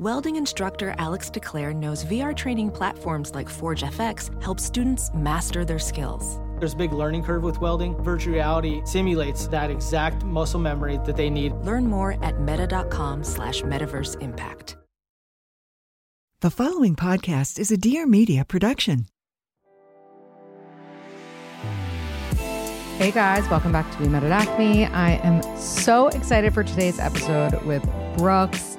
Welding instructor Alex DeClaire knows VR training platforms like Forge FX help students master their skills. There's a big learning curve with welding. Virtual reality simulates that exact muscle memory that they need. Learn more at meta.com slash metaverse impact. The following podcast is a Dear Media production. Hey guys, welcome back to We Met at Acme. I am so excited for today's episode with Brooks.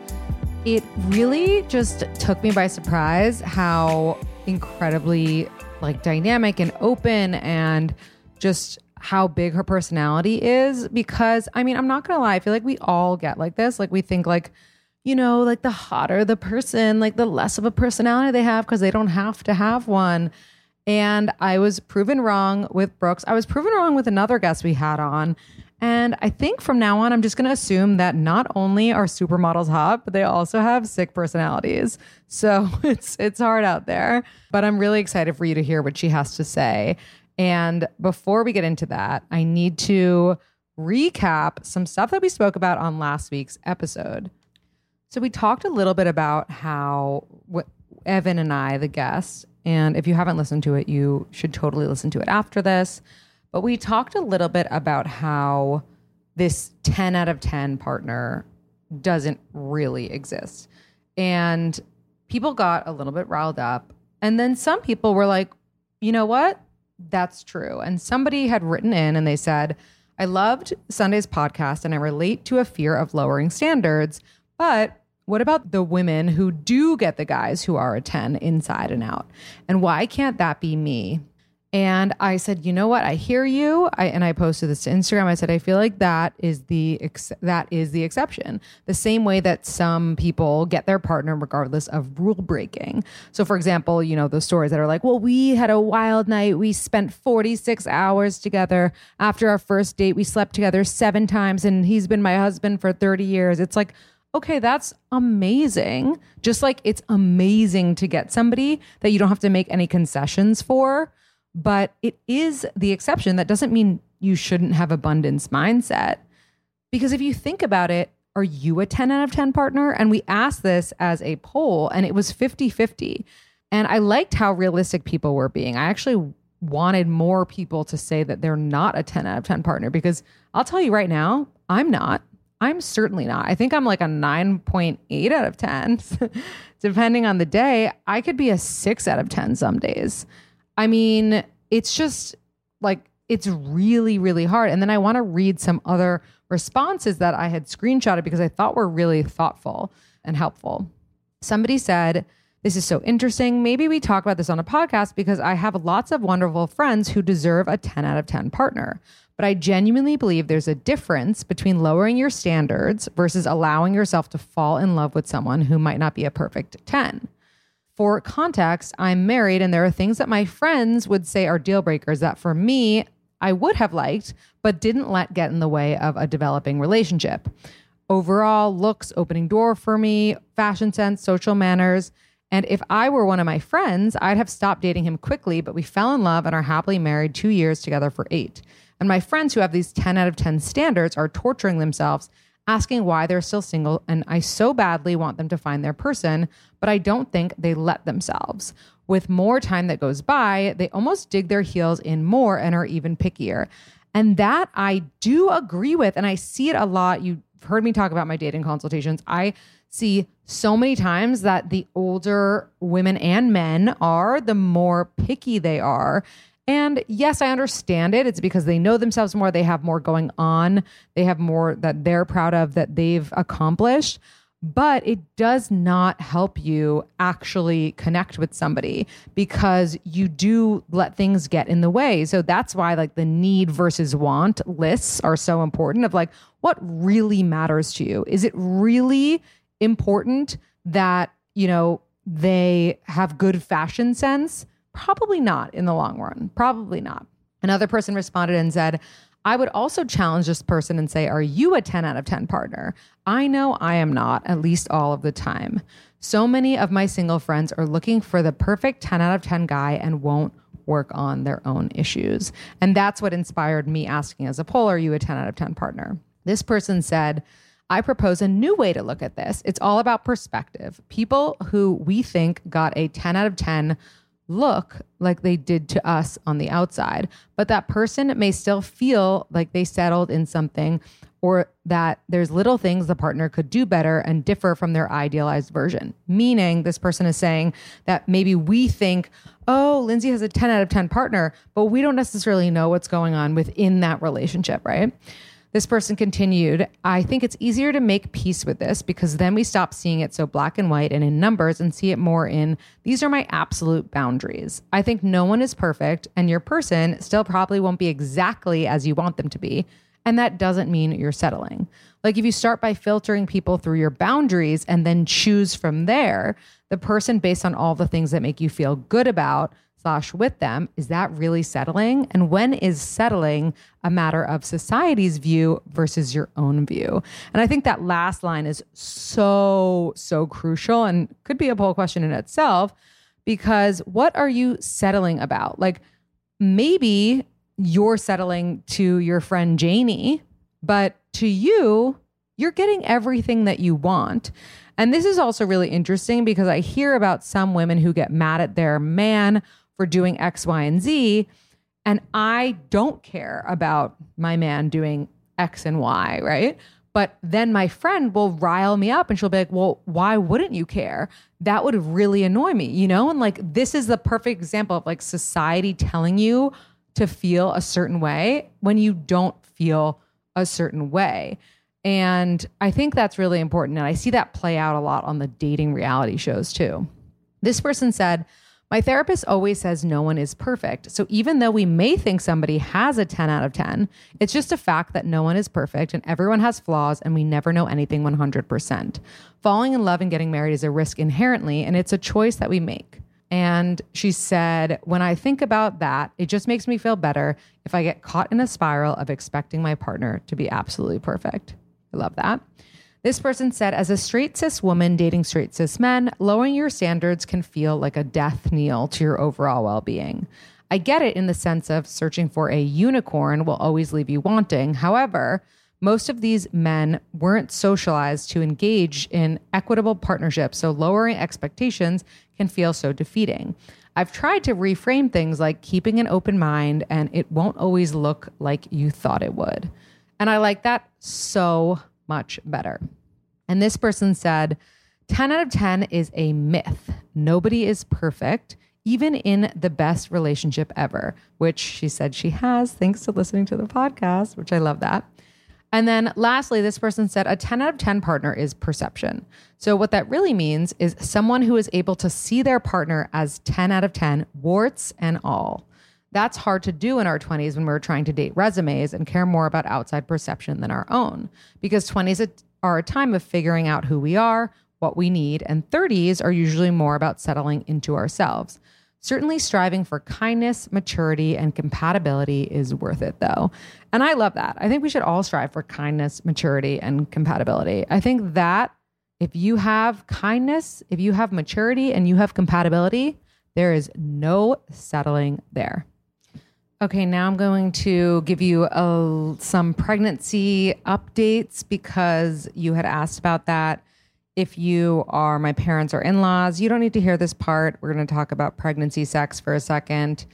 It really just took me by surprise how incredibly like dynamic and open and just how big her personality is because I mean, I'm not going to lie, I feel like we all get like this. Like we think like you know, like the hotter the person, like the less of a personality they have because they don't have to have one. And I was proven wrong with Brooks. I was proven wrong with another guest we had on. And I think from now on, I'm just going to assume that not only are supermodels hot, but they also have sick personalities. So it's it's hard out there. But I'm really excited for you to hear what she has to say. And before we get into that, I need to recap some stuff that we spoke about on last week's episode. So we talked a little bit about how what Evan and I, the guests, and if you haven't listened to it, you should totally listen to it after this. But we talked a little bit about how this 10 out of 10 partner doesn't really exist. And people got a little bit riled up. And then some people were like, you know what? That's true. And somebody had written in and they said, I loved Sunday's podcast and I relate to a fear of lowering standards, but what about the women who do get the guys who are a 10 inside and out? And why can't that be me? And I said, you know what? I hear you. I, and I posted this to Instagram. I said, I feel like that is the ex- that is the exception. The same way that some people get their partner regardless of rule breaking. So, for example, you know those stories that are like, well, we had a wild night. We spent 46 hours together after our first date. We slept together seven times, and he's been my husband for 30 years. It's like, okay, that's amazing. Just like it's amazing to get somebody that you don't have to make any concessions for but it is the exception. That doesn't mean you shouldn't have abundance mindset. Because if you think about it, are you a 10 out of 10 partner? And we asked this as a poll and it was 50 50. And I liked how realistic people were being. I actually wanted more people to say that they're not a 10 out of 10 partner because I'll tell you right now, I'm not. I'm certainly not. I think I'm like a 9.8 out of 10. Depending on the day, I could be a 6 out of 10 some days. I mean, it's just like it's really, really hard. And then I want to read some other responses that I had screenshotted because I thought were really thoughtful and helpful. Somebody said, This is so interesting. Maybe we talk about this on a podcast because I have lots of wonderful friends who deserve a 10 out of 10 partner. But I genuinely believe there's a difference between lowering your standards versus allowing yourself to fall in love with someone who might not be a perfect 10 for context, I'm married, and there are things that my friends would say are deal breakers that for me, I would have liked, but didn't let get in the way of a developing relationship. Overall, looks, opening door for me, fashion sense, social manners. And if I were one of my friends, I'd have stopped dating him quickly, but we fell in love and are happily married two years together for eight. And my friends who have these 10 out of 10 standards are torturing themselves asking why they're still single. And I so badly want them to find their person, but I don't think they let themselves. With more time that goes by, they almost dig their heels in more and are even pickier. And that I do agree with. And I see it a lot. You've heard me talk about my dating consultations. I see so many times that the older women and men are, the more picky they are. And yes, I understand it. It's because they know themselves more, they have more going on, they have more that they're proud of that they've accomplished. But it does not help you actually connect with somebody because you do let things get in the way. So that's why, like, the need versus want lists are so important of like, what really matters to you? Is it really important that, you know, they have good fashion sense? Probably not in the long run. Probably not. Another person responded and said, I would also challenge this person and say, Are you a 10 out of 10 partner? I know I am not, at least all of the time. So many of my single friends are looking for the perfect 10 out of 10 guy and won't work on their own issues. And that's what inspired me asking as a poll, Are you a 10 out of 10 partner? This person said, I propose a new way to look at this. It's all about perspective. People who we think got a 10 out of 10 look like they did to us on the outside, but that person may still feel like they settled in something or that there's little things the partner could do better and differ from their idealized version. Meaning, this person is saying that maybe we think, oh, Lindsay has a 10 out of 10 partner, but we don't necessarily know what's going on within that relationship, right? This person continued, I think it's easier to make peace with this because then we stop seeing it so black and white and in numbers and see it more in these are my absolute boundaries. I think no one is perfect and your person still probably won't be exactly as you want them to be. And that doesn't mean you're settling. Like if you start by filtering people through your boundaries and then choose from there, the person based on all the things that make you feel good about slash with them. Is that really settling? And when is settling a matter of society's view versus your own view? And i think that last line is so so crucial and could be a poll question in itself because what are you settling about? Like maybe you're settling to your friend janie but to you you're getting everything that you want. And this is also really interesting because I hear about some women who get mad at their man for doing X, Y, and Z. And I don't care about my man doing X and Y, right? But then my friend will rile me up and she'll be like, well, why wouldn't you care? That would really annoy me, you know? And like, this is the perfect example of like society telling you to feel a certain way when you don't feel a certain way. And I think that's really important. And I see that play out a lot on the dating reality shows too. This person said, my therapist always says no one is perfect. So even though we may think somebody has a 10 out of 10, it's just a fact that no one is perfect and everyone has flaws and we never know anything 100%. Falling in love and getting married is a risk inherently, and it's a choice that we make. And she said, When I think about that, it just makes me feel better if I get caught in a spiral of expecting my partner to be absolutely perfect. I love that. This person said, as a straight cis woman dating straight cis men, lowering your standards can feel like a death knell to your overall well being. I get it in the sense of searching for a unicorn will always leave you wanting. However, most of these men weren't socialized to engage in equitable partnerships, so lowering expectations can feel so defeating. I've tried to reframe things like keeping an open mind, and it won't always look like you thought it would. And I like that so much better. And this person said 10 out of 10 is a myth. Nobody is perfect, even in the best relationship ever, which she said she has thanks to listening to the podcast, which I love that. And then lastly, this person said a 10 out of 10 partner is perception. So, what that really means is someone who is able to see their partner as 10 out of 10, warts and all. That's hard to do in our 20s when we're trying to date resumes and care more about outside perception than our own. Because 20s are a time of figuring out who we are, what we need, and 30s are usually more about settling into ourselves. Certainly, striving for kindness, maturity, and compatibility is worth it, though. And I love that. I think we should all strive for kindness, maturity, and compatibility. I think that if you have kindness, if you have maturity, and you have compatibility, there is no settling there. Okay, now I'm going to give you a, some pregnancy updates because you had asked about that. If you are my parents or in laws, you don't need to hear this part. We're going to talk about pregnancy sex for a second.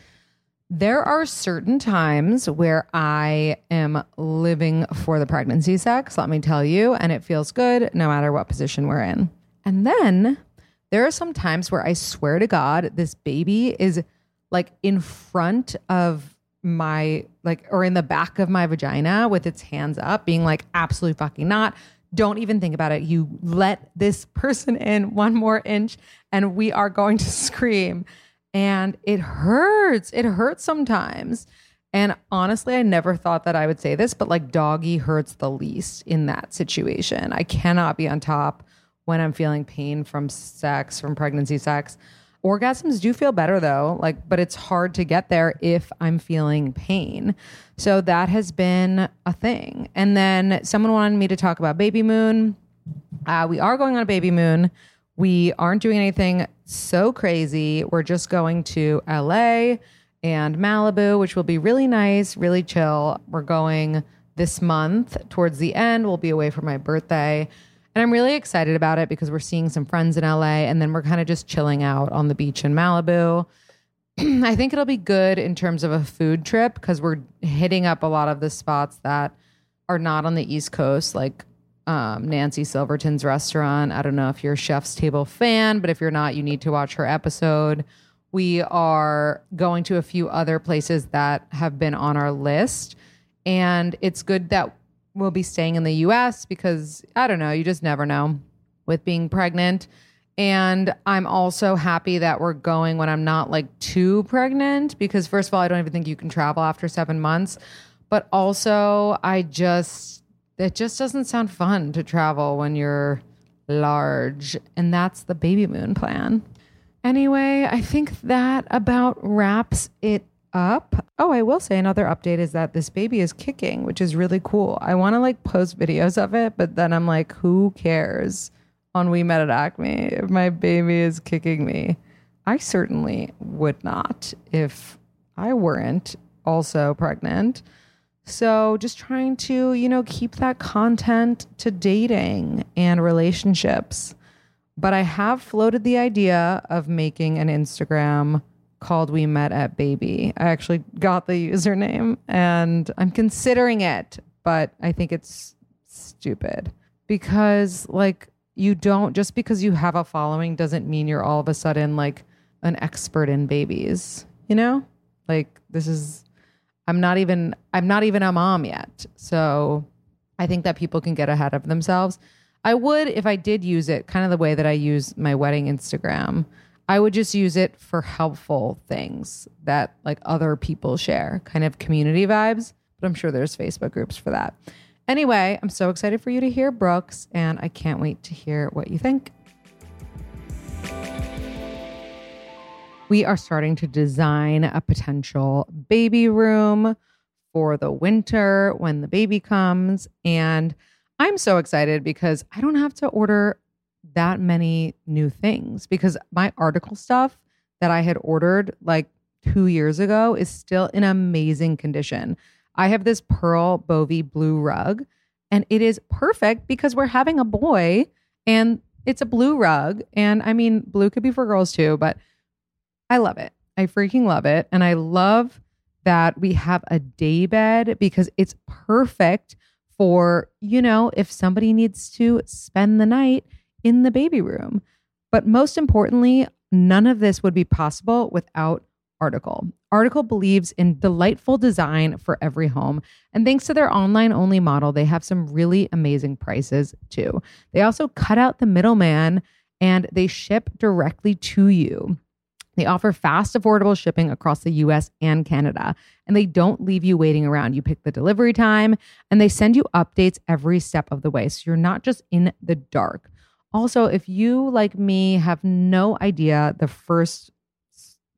There are certain times where I am living for the pregnancy sex, let me tell you, and it feels good no matter what position we're in. And then there are some times where I swear to God, this baby is like in front of my like or in the back of my vagina with its hands up being like absolutely fucking not. Don't even think about it. You let this person in one more inch and we are going to scream. And it hurts. It hurts sometimes. And honestly i never thought that i would say this but like doggy hurts the least in that situation. I cannot be on top when I'm feeling pain from sex, from pregnancy sex. Orgasms do feel better though, like, but it's hard to get there if I'm feeling pain. So that has been a thing. And then someone wanted me to talk about baby moon. Uh, we are going on a baby moon. We aren't doing anything so crazy. We're just going to LA and Malibu, which will be really nice, really chill. We're going this month towards the end. We'll be away for my birthday. And I'm really excited about it because we're seeing some friends in LA and then we're kind of just chilling out on the beach in Malibu. I think it'll be good in terms of a food trip because we're hitting up a lot of the spots that are not on the East Coast, like um, Nancy Silverton's restaurant. I don't know if you're a Chef's Table fan, but if you're not, you need to watch her episode. We are going to a few other places that have been on our list. And it's good that we'll be staying in the US because I don't know, you just never know with being pregnant. And I'm also happy that we're going when I'm not like too pregnant because, first of all, I don't even think you can travel after seven months. But also, I just, it just doesn't sound fun to travel when you're large. And that's the baby moon plan. Anyway, I think that about wraps it up. Oh, I will say another update is that this baby is kicking, which is really cool. I want to like post videos of it, but then I'm like, who cares on We Met at Acme if my baby is kicking me? I certainly would not if I weren't also pregnant. So just trying to, you know, keep that content to dating and relationships. But I have floated the idea of making an Instagram called We Met at Baby. I actually got the username and I'm considering it, but I think it's stupid because, like, you don't just because you have a following doesn't mean you're all of a sudden like an expert in babies, you know? Like, this is, I'm not even, I'm not even a mom yet. So I think that people can get ahead of themselves. I would if I did use it kind of the way that I use my wedding Instagram I would just use it for helpful things that like other people share, kind of community vibes. But I'm sure there's Facebook groups for that. Anyway, I'm so excited for you to hear Brooks, and I can't wait to hear what you think. We are starting to design a potential baby room for the winter when the baby comes. And I'm so excited because I don't have to order that many new things because my article stuff that I had ordered like two years ago is still in amazing condition. I have this Pearl Bovie blue rug and it is perfect because we're having a boy and it's a blue rug. And I mean, blue could be for girls too, but I love it. I freaking love it. And I love that we have a day bed because it's perfect for, you know, if somebody needs to spend the night in the baby room. But most importantly, none of this would be possible without Article. Article believes in delightful design for every home. And thanks to their online only model, they have some really amazing prices too. They also cut out the middleman and they ship directly to you. They offer fast, affordable shipping across the US and Canada, and they don't leave you waiting around. You pick the delivery time, and they send you updates every step of the way. So you're not just in the dark. Also, if you, like me, have no idea the first,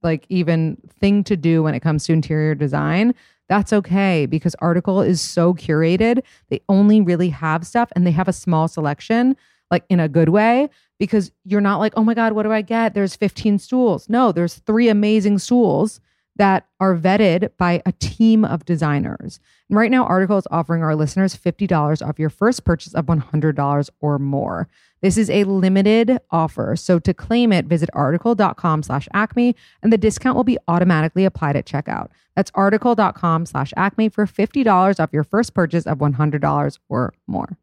like, even thing to do when it comes to interior design, that's okay because Article is so curated. They only really have stuff and they have a small selection, like in a good way, because you're not like, oh my God, what do I get? There's 15 stools. No, there's three amazing stools that are vetted by a team of designers. And right now, Article is offering our listeners $50 off your first purchase of $100 or more. This is a limited offer. So to claim it, visit article.com slash acme and the discount will be automatically applied at checkout. That's article.com slash acme for $50 off your first purchase of $100 or more.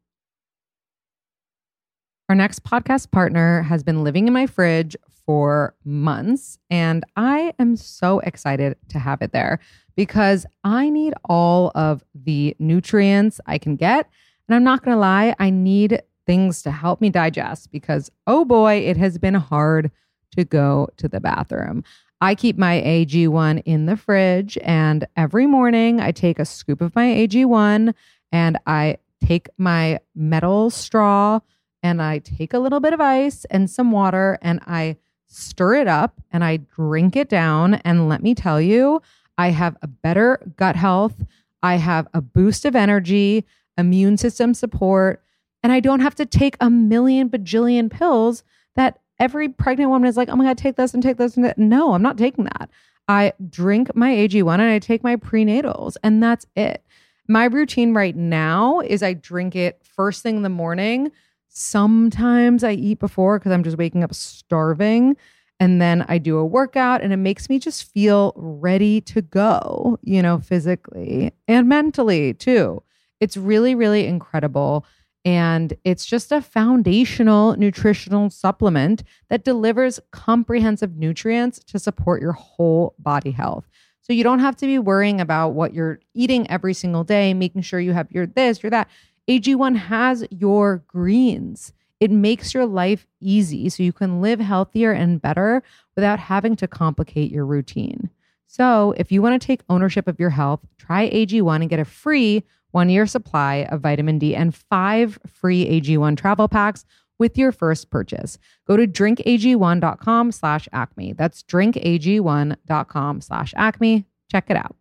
Our next podcast partner has been living in my fridge for months, and I am so excited to have it there because I need all of the nutrients I can get. And I'm not going to lie, I need things to help me digest because, oh boy, it has been hard to go to the bathroom. I keep my AG1 in the fridge, and every morning I take a scoop of my AG1 and I take my metal straw and I take a little bit of ice and some water and I stir it up and I drink it down. And let me tell you, I have a better gut health. I have a boost of energy, immune system support, and I don't have to take a million bajillion pills that every pregnant woman is like, oh my God, take this and take this. And that. No, I'm not taking that. I drink my AG1 and I take my prenatals, and that's it. My routine right now is I drink it first thing in the morning. Sometimes I eat before because I'm just waking up starving. And then I do a workout and it makes me just feel ready to go, you know, physically and mentally too. It's really, really incredible. And it's just a foundational nutritional supplement that delivers comprehensive nutrients to support your whole body health. So you don't have to be worrying about what you're eating every single day, making sure you have your this, your that. AG1 has your greens. It makes your life easy so you can live healthier and better without having to complicate your routine. So, if you want to take ownership of your health, try AG1 and get a free one year supply of vitamin D and five free AG1 travel packs with your first purchase. Go to drinkag1.com slash acme. That's drinkag1.com slash acme. Check it out.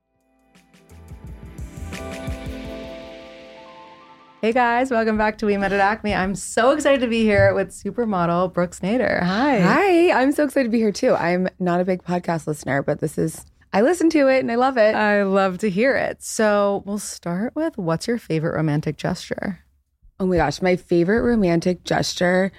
Hey guys, welcome back to We Met at Acme. I'm so excited to be here with supermodel Brooks Nader. Hi. Hi, I'm so excited to be here too. I'm not a big podcast listener, but this is, I listen to it and I love it. I love to hear it. So we'll start with what's your favorite romantic gesture? oh my gosh, my favorite romantic gesture,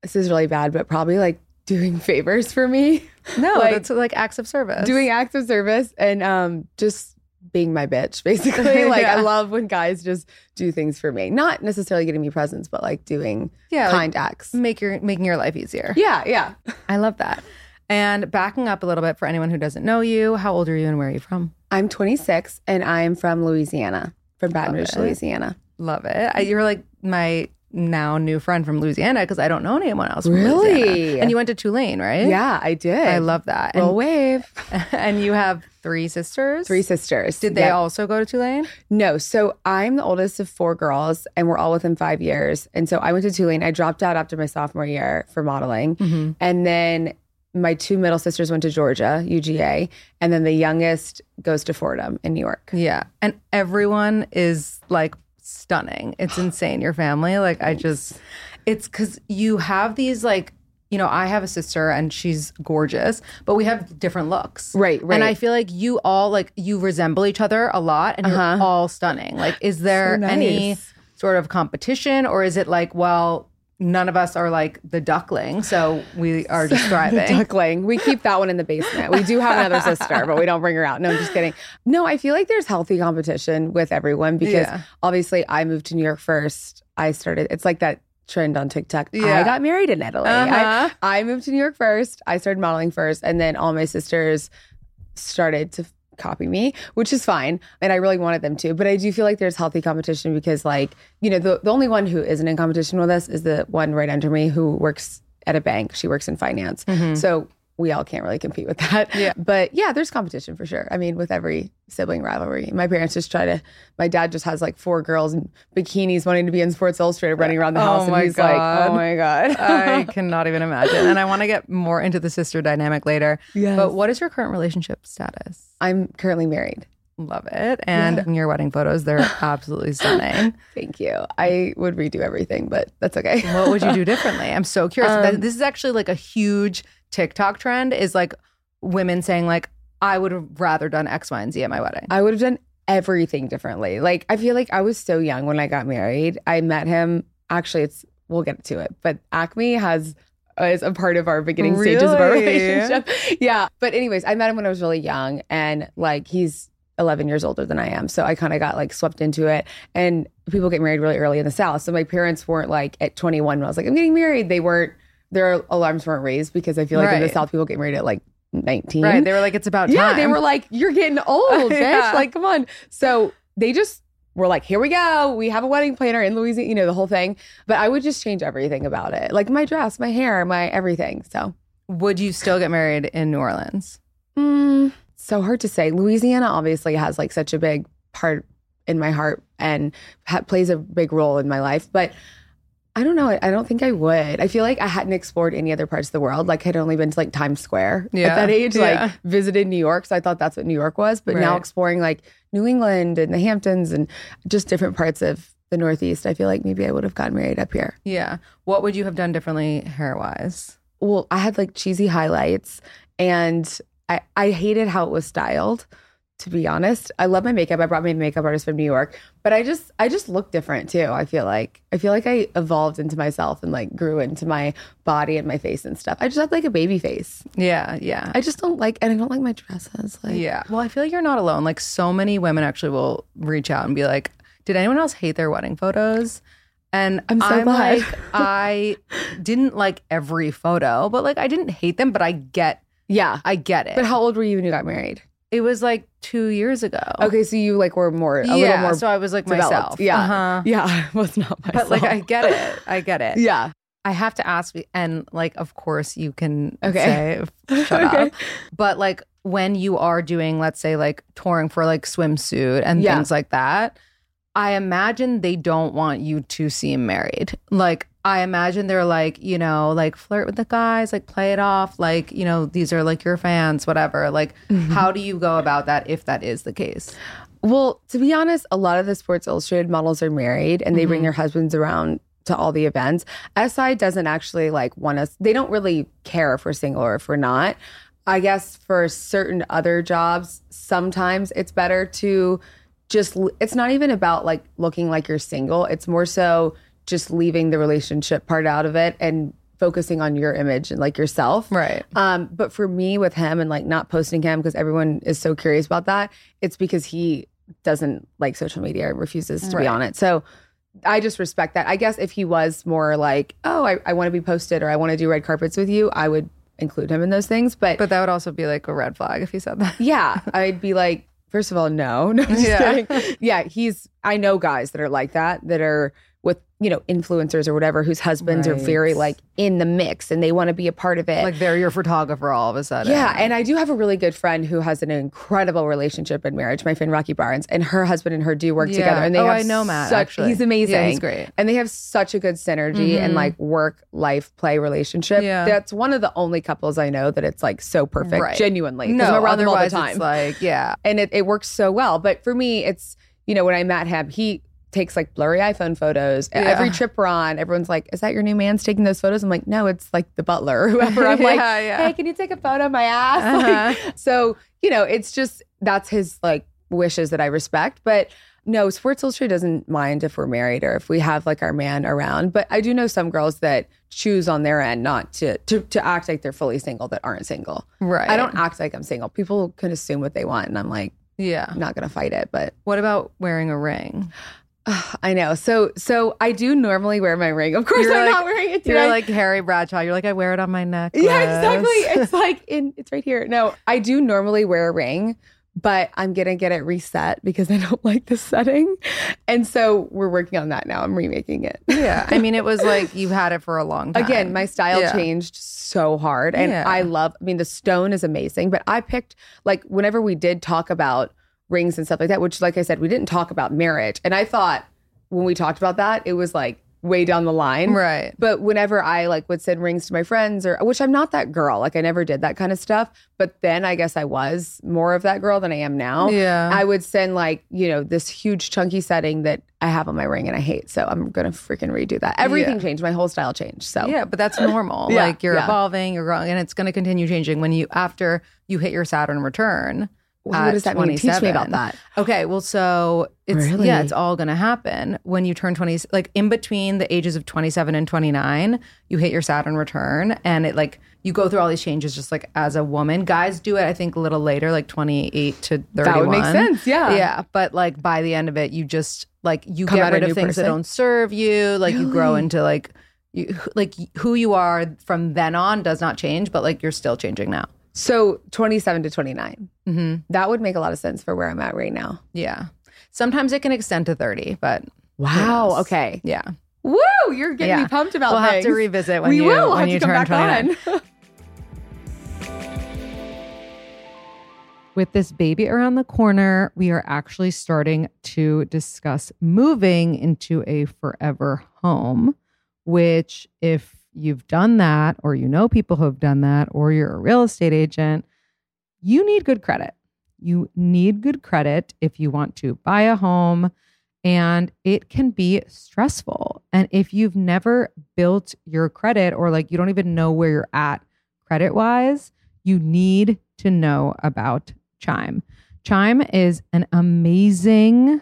this is really bad, but probably like doing favors for me. No, Like, that's like acts of service. doing acts of service and um just being my bitch basically like Yeah. i love when guys just do things for me not necessarily getting me presents but like doing Yeah, like- kind acts make your making your life easier. yeah yeah I love that. And backing up a little bit for anyone who doesn't know you, how old are you and where are you from? i'm 26 and i'm from louisiana from baton rouge louisiana Love it. I, you're like my now new friend from Louisiana because I don't know anyone else. Really? And you went to Tulane, right? yeah i did I love that. roll And, wave and you have three sisters. three sisters Did they Yep. also go to Tulane? No, so I'm the oldest of four girls, and we're all within five years. And so I went to Tulane. I dropped out after my sophomore year for modeling, Mm-hmm. and then my two middle sisters went to Georgia, UGA, and then the youngest goes to Fordham in New York. Yeah. And everyone is like stunning. It's insane. Your family, like, I just, it's because you have these, like, you know, I have a sister and she's gorgeous, but we have different looks. Right, right. And I feel like you all, like, you resemble each other a lot and you're Uh-huh. all stunning. Like, is there So any sort of competition or is it like, well, none of us are like the duckling, so we are just thriving? Duckling. We keep that one in the basement. We do have another sister, but we don't bring her out. No, I'm just kidding. No, I feel like there's healthy competition with everyone because Yeah. obviously I moved to New York first. I started, it's like that trend on TikTok. Yeah. I got married in Italy. Uh-huh. I, I moved to New York first. I started modeling first. And then all my sisters started to copy me, which is fine. And I really wanted them to. But I do feel like there's healthy competition because, like, you know, the, the only one who isn't in competition with us is the one right under me who works at a bank. She works in finance. Mm-hmm. So we all can't really compete with that. Yeah. But yeah, there's competition for sure. I mean, with every sibling rivalry. My parents just try to, my dad just has like four girls in bikinis wanting to be in Sports Illustrated running around the Oh house. my and he's like, God. oh my God. I cannot even imagine. And I want to get more into the sister dynamic later. Yes. But what is your current relationship status? I'm currently married. Love it. And in your wedding photos, they're absolutely stunning. Thank you. I would redo everything, but that's okay. What would you do differently? I'm so curious. Um, this is actually like a huge TikTok trend is like women saying like, I would have rather done X, Y, and Z at my wedding. I would have done everything differently. Like I feel like I was so young when I got married. I met him. Actually, it's we'll get to it, but Acme has is a part of our beginning stages of our relationship. Yeah, but anyways, I met him when I was really young, and like he's 11 years older than I am, so I kind of got like swept into it. And people get married really early in the South, so my parents weren't like at 21 when I was like I'm getting married. They weren't. Their alarms weren't raised because I feel like in the Right. South people get married at like 19. right. They were like, it's about time. Yeah, they were like, "You're getting old, bitch! Yeah. Like, come on." So they just were like, "Here we go. We have a wedding planner in Louisiana. You know, the whole thing." But I would just change everything about it, like my dress, my hair, my everything. So, would you still get married in New Orleans? mm, so hard to say. Louisiana obviously has like such a big part in my heart and ha- plays a big role in my life, but. I don't know. I, don't think I would. I feel like I hadn't explored any other parts of the world. Like I'd only been to like Times Square Yeah. at that age. Yeah. Like visited New York, so I thought that's what New York was. But now exploring like New England and the Hamptons and just different parts of the Northeast, I feel like maybe I would have gotten married up here. Yeah. What would you have done differently hair wise? well, I had like cheesy highlights and I, I hated how it was styled, to be honest. I love my makeup. I brought my makeup artist from New York, but I just I just look different too. I feel like I feel like I evolved into myself and like grew into my body and my face and stuff. I just have like a baby face. Yeah. Yeah. I just don't like and I don't like my dresses. Like Yeah. Well, I feel like you're not alone. Like so many women actually will reach out and be like, "Did anyone else hate their wedding photos?" And I'm so glad. like, I didn't like every photo, but like I didn't hate them, but I get yeah. I get it. But how old were you when you got married? It was like 2 years ago. Okay, so you like were more a yeah, little more so I was like developed. myself. Yeah. Uh-huh. Yeah, was not myself. But like I get it. I get it. Yeah. I have to ask, and like, of course, you can Okay. say, shut Okay. up. But like, when you are doing, let's say, like touring for like swimsuit and Yeah. things like that, I imagine they don't want you to seem married. Like, I imagine they're like, you know, like flirt with the guys, like play it off, like, you know, these are like your fans, whatever. Like, Mm-hmm. how do you go about that if that is the case? Well, to be honest, a lot of the Sports Illustrated models are married and they bring their husbands around to all the events. SI doesn't actually like want us, they don't really care if we're single or if we're not. I guess for certain other jobs, sometimes it's better to just, it's not even about like looking like you're single. It's more so just leaving the relationship part out of it and focusing on your image and like yourself. Right. Um, but for me with him and like not posting him because everyone is so curious about that, it's because he doesn't like social media and refuses to be on it. So I just respect that. I guess if he was more like, oh, I, I want to be posted or I want to do red carpets with you, I would include him in those things. But, But that would also be like a red flag if he said that. yeah, I'd be like, first of all, no, no, Yeah. kidding. Yeah, he's. I know guys that are like that that are with you know influencers or whatever whose husbands are very like in the mix and they want to be a part of it. Like they're your photographer all of a sudden. Yeah, and I do have a really good friend who has an incredible relationship in marriage. My friend Rocky Barnes and her husband and her do work Yeah. together, and they Oh, have I know Matt, Such, actually. he's amazing. Yeah, he's great. and they have such a good synergy and Mhm. like work life play relationship. Yeah. That's one of the only couples I know that it's like so perfect, Right. genuinely. no, I'm around them all the time, it's like, yeah. and it, it works so well. But for me, it's you know when I met him, he takes like blurry iPhone photos. Yeah. Every trip we're on, everyone's like, "Is that your new man's taking those photos?" I'm like, "No, it's like the butler or whoever." I'm like, Yeah, yeah. "Hey, can you take a photo of my ass?" Uh-huh. Like, so you know, it's just that's his like wishes that I respect, but. No, Sports Illustrated doesn't mind if we're married or if we have like our man around. But I do know some girls that choose on their end not to to, to act like they're fully single that aren't single. Right. I don't act like I'm single. People can assume what they want, and I'm like, Yeah. I'm not gonna fight it. But What about wearing a ring? I know. So so I do normally wear my ring. Of course, You're I'm like- not wearing it today. You're like Carrie Bradshaw. You're like, I wear it on my neck. yeah, exactly. It's like in it's right here. No, I do normally wear a ring, but I'm gonna get it reset because I don't like the setting, and so we're working on that now. I'm remaking it. yeah. I mean, it was like you've had it for a long time. Again, my style Yeah. changed so hard. And Yeah. I love, I mean, the stone is amazing, but I picked, like, whenever we did talk about rings and stuff like that, which, like I said, we didn't talk about marriage. And I thought when we talked about that, it was like way down the line. Right. But whenever I like would send rings to my friends or which I'm not that girl, like I never did that kind of stuff. But then I guess I was more of that girl than I am now. Yeah. I would send like, you know, this huge chunky setting that I have on my ring and I hate. So I'm gonna freaking redo that. Everything Yeah. changed. My whole style changed. So Yeah, but that's normal. Yeah, like you're yeah. evolving, you're growing, and it's going to continue changing when you after you hit your Saturn return. What does that mean? Teach me about that. Okay, well, so it's Really? yeah, it's all going to happen when you turn twenty. Like in between the ages of twenty seven and twenty nine, you hit your Saturn return, and it like you go through all these changes just like as a woman. Guys do it, I think, a little later, like twenty eight to thirty. That would make sense, yeah. yeah. But like by the end of it, you just like you Come get rid of things that don't serve you. Like you grow into like you like who you are from then on does not change, but like you're still changing now. So 27 to 29. Mm-hmm. That would make a lot of sense for where I'm at right now. Yeah. Sometimes it can extend to thirty, but Wow. Okay. yeah. Woo! You're getting Yeah. me pumped about We'll have to revisit when we you will. We'll when have you to come turn back 29. on. With this baby around the corner, we are actually starting to discuss moving into a forever home. which if you've done that or you know people who have done that or you're a real estate agent, you need good credit. You need good credit if you want to buy a home and it can be stressful. And if you've never built your credit or like you don't even know where you're at credit wise, you need to know about Chime. Chime is an amazing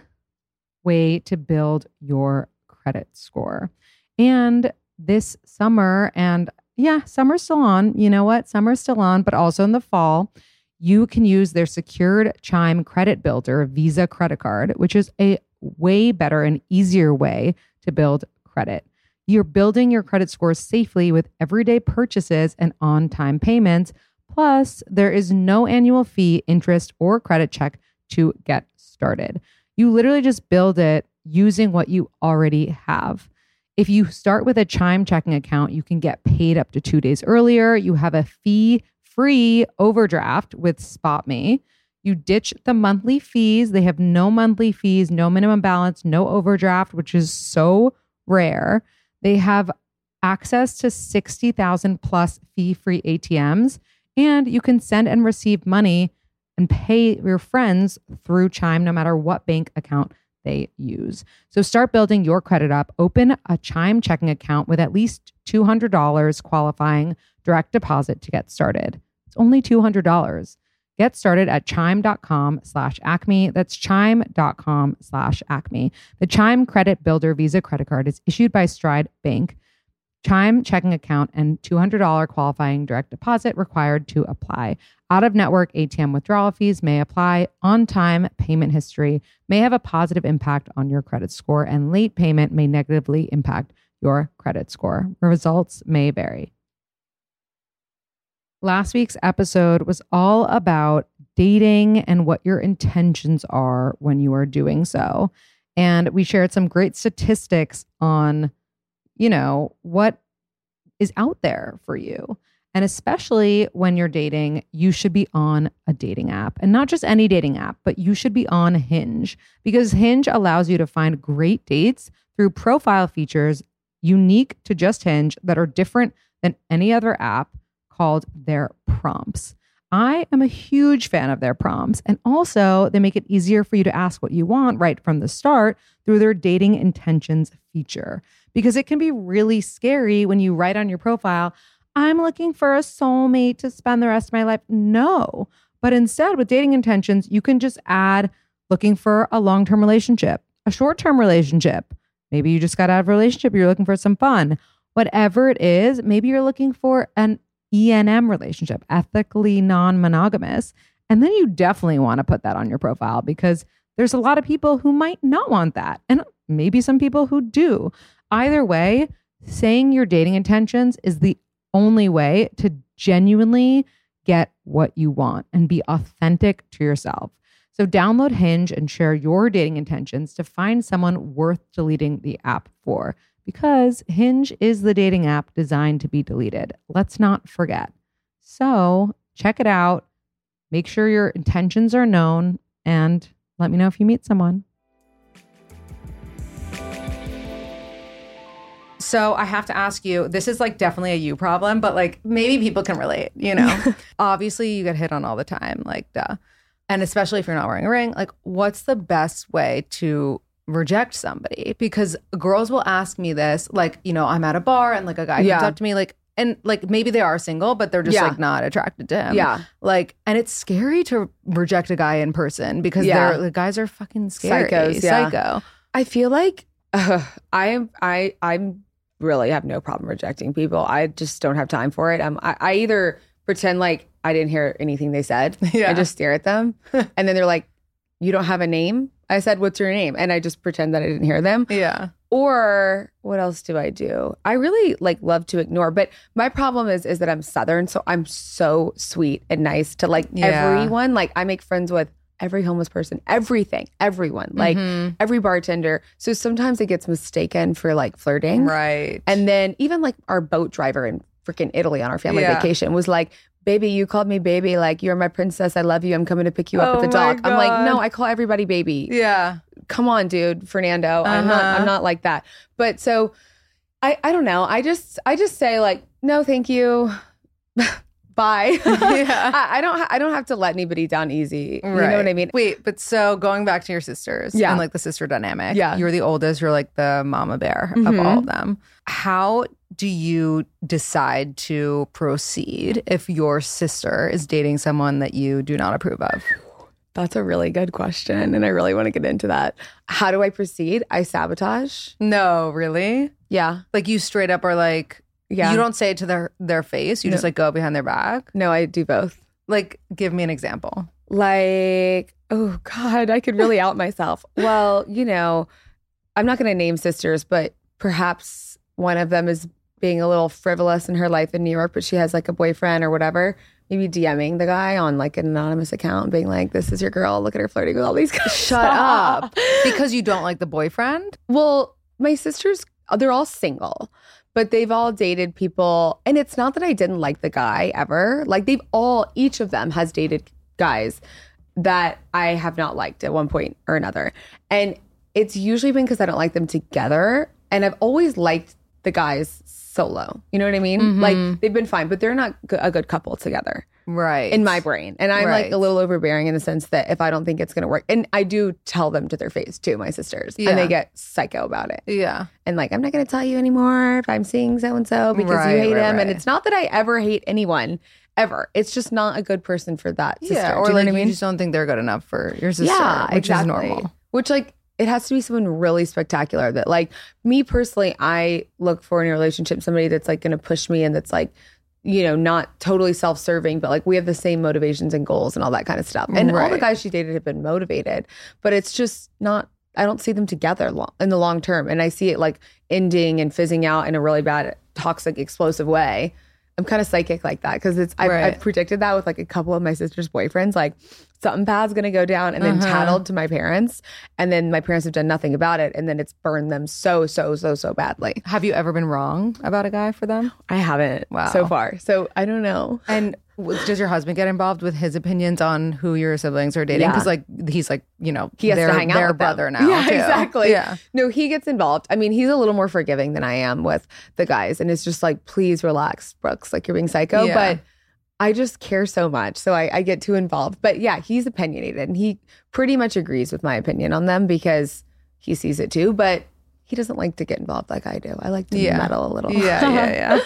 way to build your credit score. And this summer, and yeah, summer's still on. You know what? Summer's still on, but also in the fall, you can use their secured Chime credit builder Visa credit card, which is a way better and easier way to build credit. You're building your credit score safely with everyday purchases and on time payments. Plus, there is no annual fee, interest, or credit check to get started. You literally just build it using what you already have. If you start with a Chime checking account, you can get paid up to two days earlier. You have a fee free overdraft with SpotMe. You ditch the monthly fees. They have no monthly fees, no minimum balance, no overdraft, which is so rare. They have access to 60,000 plus fee free ATMs, and you can send and receive money and pay your friends through Chime no matter what bank account they use. So start building your credit up. Open a Chime checking account with at least $200 qualifying direct deposit to get started. It's only $200. Get started at chime.com slash acme. That's chime.com slash acme. The Chime Credit Builder Visa credit card is issued by Stride Bank. Chime checking account and $200 qualifying direct deposit required to apply. Out of network ATM withdrawal fees may apply. On time payment history may have a positive impact on your credit score, and late payment may negatively impact your credit score. Results may vary. Last week's episode was all about dating and what your intentions are when you are doing so. And we shared some great statistics on, you know, what is out there for you. And especially when you're dating, you should be on a dating app and not just any dating app, but you should be on Hinge because Hinge allows you to find great dates through profile features unique to just Hinge that are different than any other app called their prompts. I am a huge fan of their prompts. And also, they make it easier for you to ask what you want right from the start through their dating intentions feature. Because it can be really scary when you write on your profile, I'm looking for a soulmate to spend the rest of my life. No. But instead, with dating intentions, you can just add looking for a long term relationship, a short term relationship. Maybe you just got out of a relationship, you're looking for some fun. Whatever it is, maybe you're looking for an ENM relationship, ethically non monogamous. And then you definitely want to put that on your profile because there's a lot of people who might not want that. And maybe some people who do. Either way, saying your dating intentions is the only way to genuinely get what you want and be authentic to yourself. So download Hinge and share your dating intentions to find someone worth deleting the app for because Hinge is the dating app designed to be deleted. Let's not forget. So check it out. Make sure your intentions are known and let me know if you meet someone. So I have to ask you, this is like definitely a you problem, but like maybe people can relate, you know? Obviously you get hit on all the time, like duh. And especially if you're not wearing a ring, like what's the best way to reject somebody? Because girls will ask me this, like, you know, I'm at a bar and like a guy Yeah. comes up to me like and like maybe they are single, but they're just Yeah. like not attracted to him. Yeah. Like, and it's scary to reject a guy in person because Yeah. they're the guys are fucking scary. Psychos, yeah. Psycho. I feel like uh, I am I I'm really have no problem rejecting people. I just don't have time for it. Um, I, I either pretend like I didn't hear anything they said Yeah. and just stare at them, and then they're like, "You don't have a name." I said, "What's your name?" And I just pretend that I didn't hear them. Yeah. Or what else do I do? I really like love to ignore, but my problem is is that I'm Southern, so I'm so sweet and nice to like Yeah. everyone. Like I make friends with every homeless person, everything, everyone, like Mhm. every bartender. So sometimes it gets mistaken for like flirting, Right. and then even like our boat driver in freaking Italy on our family Yeah. vacation was like. Baby, you called me baby. Like, you're my princess. I love you. I'm coming to pick you up Oh at the dock. I'm like, no, I call everybody baby yeah. come on, dude, Fernando. I'm not Uh-huh. I'm not like that. But so I, I don't know. I just I just say like no, thank you. Bye. Yeah. I, I don't ha- I don't have to let anybody down easy. You know what I mean? Wait, but so going back to your sisters Yeah. and like the sister dynamic. Yeah. You're the oldest, you're like the mama bear of Mhm. all of them. How do you decide to proceed if your sister is dating someone that you do not approve of? That's a really good question, and I really want to get into that. How do I proceed? I sabotage. No, really? Yeah, Like you straight up are like, yeah. you don't say it to their their face. You No. just like go behind their back. No, I do both. Like, give me an example. Like, oh God, I could really out myself. Well, you know, I'm not going to name sisters, but perhaps one of them is being a little frivolous in her life in New York, but she has like a boyfriend or whatever. Maybe DMing the guy on like an anonymous account, being like, "This is your girl. Look at her flirting with all these guys." Shut up. Because you don't like the boyfriend? Well, my sisters, they're all single, but they've all dated people. And it's not that I didn't like the guy ever. Like they've all, each of them has dated guys that I have not liked at one point or another. And it's usually been because I don't like them together. And I've always liked the guys solo. You know what I mean? Like mm-hmm. they've been fine, but they're not g- a good couple together Right. in my brain. And I'm like a little overbearing in the sense that if I don't think it's going to work, and I do tell them to their face too, my sisters, Yeah. and they get psycho about it. Yeah. And like, I'm not going to tell you anymore if I'm seeing so and so because Right, you hate right, him. And it's not that I ever hate anyone ever. It's just not a good person for that sister. Yeah. Do Or you know like what I mean? you just don't think they're good enough for your sister. yeah, which exactly. is normal. Which like it has to be someone really spectacular that like me personally, I look for in a relationship somebody that's like going to push me and that's like you know, not totally self serving, but like we have the same motivations and goals and all that kind of stuff. And all the guys she dated have been motivated, but it's just not, I don't see them together long, in the long term. And I see it like ending and fizzing out in a really bad, toxic, explosive way. I'm kind of psychic like that because it's, I've, Right. I've predicted that with like a couple of my sister's boyfriends. Like something bad's going to go down and then Uh-huh. tattled to my parents. And then my parents have done nothing about it. And then it's burned them so, so, so, so badly. Have you ever been wrong about a guy for them? I haven't Wow. so far. So I don't know. And does your husband get involved with his opinions on who your siblings are dating? Yeah. Because like he's like you know he has their, to hang out their with them. brother now. Yeah, too. exactly. Yeah. No, he gets involved. I mean, he's a little more forgiving than I am with the guys, and it's just like, please relax, Brooks. Like you're being psycho, Yeah. but I just care so much, so I, I get too involved. But yeah, he's opinionated, and he pretty much agrees with my opinion on them because he sees it too. But he doesn't like to get involved like I do. I like to Yeah. meddle a little. Yeah, yeah, yeah.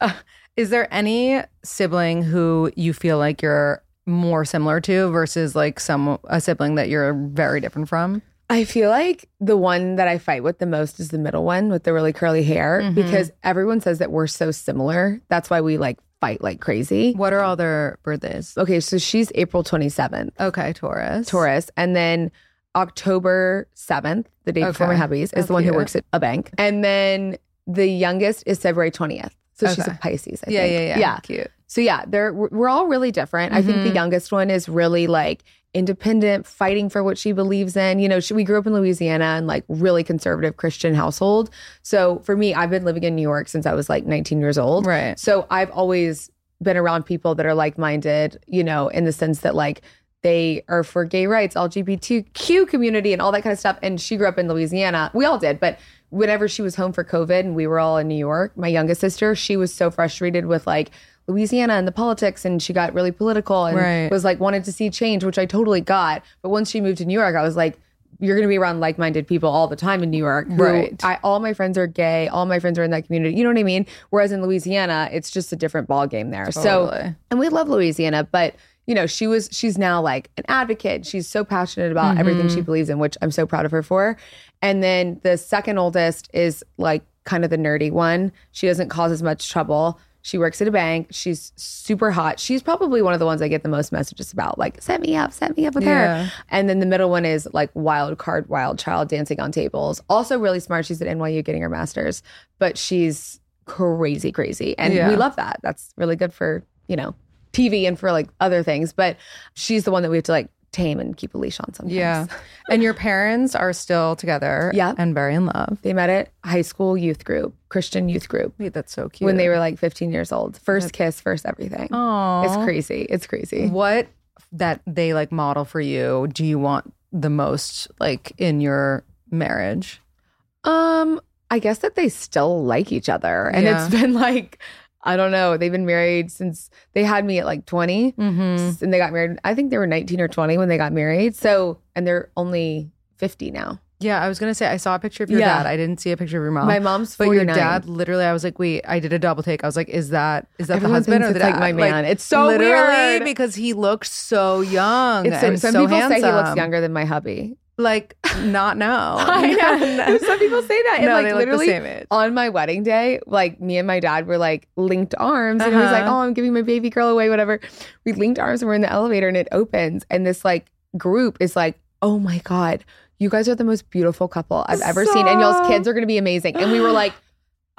Uh, is there any sibling who you feel like you're more similar to versus like some a sibling that you're very different from? I feel like the one that I fight with the most is the middle one with the really curly hair Mhm. because everyone says that we're so similar. That's why we like fight like crazy. What are all their birthdays? Okay, so she's April 27th, Okay, Taurus. Taurus, and then October 7th, the day before my hubby's, is Oh, the one who works at a bank. And then the youngest is February 20th. So she's a Pisces, I Yeah, think. yeah, yeah. Yeah. Cute. So yeah, they're we're all really different. I think the Mhm. youngest one is really like independent, fighting for what she believes in. You know, she, we grew up in Louisiana and like really conservative Christian household. So for me, I've been living in New York since I was like 19 years old. Right. So I've always been around people that are like minded, you know, in the sense that like they are for gay rights, LGBTQ community, and all that kind of stuff. And she grew up in Louisiana. We all did, but whenever she was home for COVID and we were all in New York, my youngest sister, she was so frustrated with like Louisiana and the politics, and she got really political and Right. was like wanted to see change, which I totally got. But once she moved to New York, I was like. You're going to be around like-minded people all the time in New York. who- Right. I, all my friends are gay. All my friends are in that community. You know what I mean? Whereas in Louisiana, it's just a different ball game there. So and we love Louisiana, but you know, she was she's now like an advocate. She's so passionate about everything Mm-hmm. she believes in, which I'm so proud of her for. And then the second oldest is like kind of the nerdy one. She doesn't cause as much trouble. She works at a bank. She's super hot. She's probably one of the ones I get the most messages about, like, set me up, set me up with Yeah. her. And then the middle one is like wild card, wild child dancing on tables. Also really smart. She's at NYU getting her master's, but she's crazy, crazy. And Yeah. we love that. That's really good for, you know, TV and for like other things. But she's the one that we have to like tame and keep a leash on sometimes. Yeah. And your parents are still together Yeah. and very in love. They met at high school youth group, Christian youth group, Wait, that's so cute. when they were like 15 years old. First kiss, first everything. Oh. It's crazy. It's crazy. What that they like model for you do you want the most like in your marriage? Um, I guess that they still like each other. And Yeah. it's been like, I don't know. They've been married since they had me at like 20 Mm-hmm. and they got married. I think they were 19 or 20 when they got married. So, and they're only 50 now. Yeah, I was gonna say I saw a picture of your Yeah. dad. I didn't see a picture of your mom. My mom's but 49. your dad, literally, I was like, wait, I did a double take. I was like, is that is that Everyone the husband or the it's dad? like my man. It's so literally weird. because he looked so young It's so, and some so people say he looks younger than my hubby. Like, not now. I know. Some people say that. And No, like they look the literally on my wedding day, like me and my dad were like linked arms. And I was like, Uh-huh. oh, I'm giving my baby girl away, whatever. We linked arms and we're in the elevator and it opens. And this like group is like, oh my God, you guys are the most beautiful couple I've ever seen. And y'all's kids are gonna be amazing. And we were like,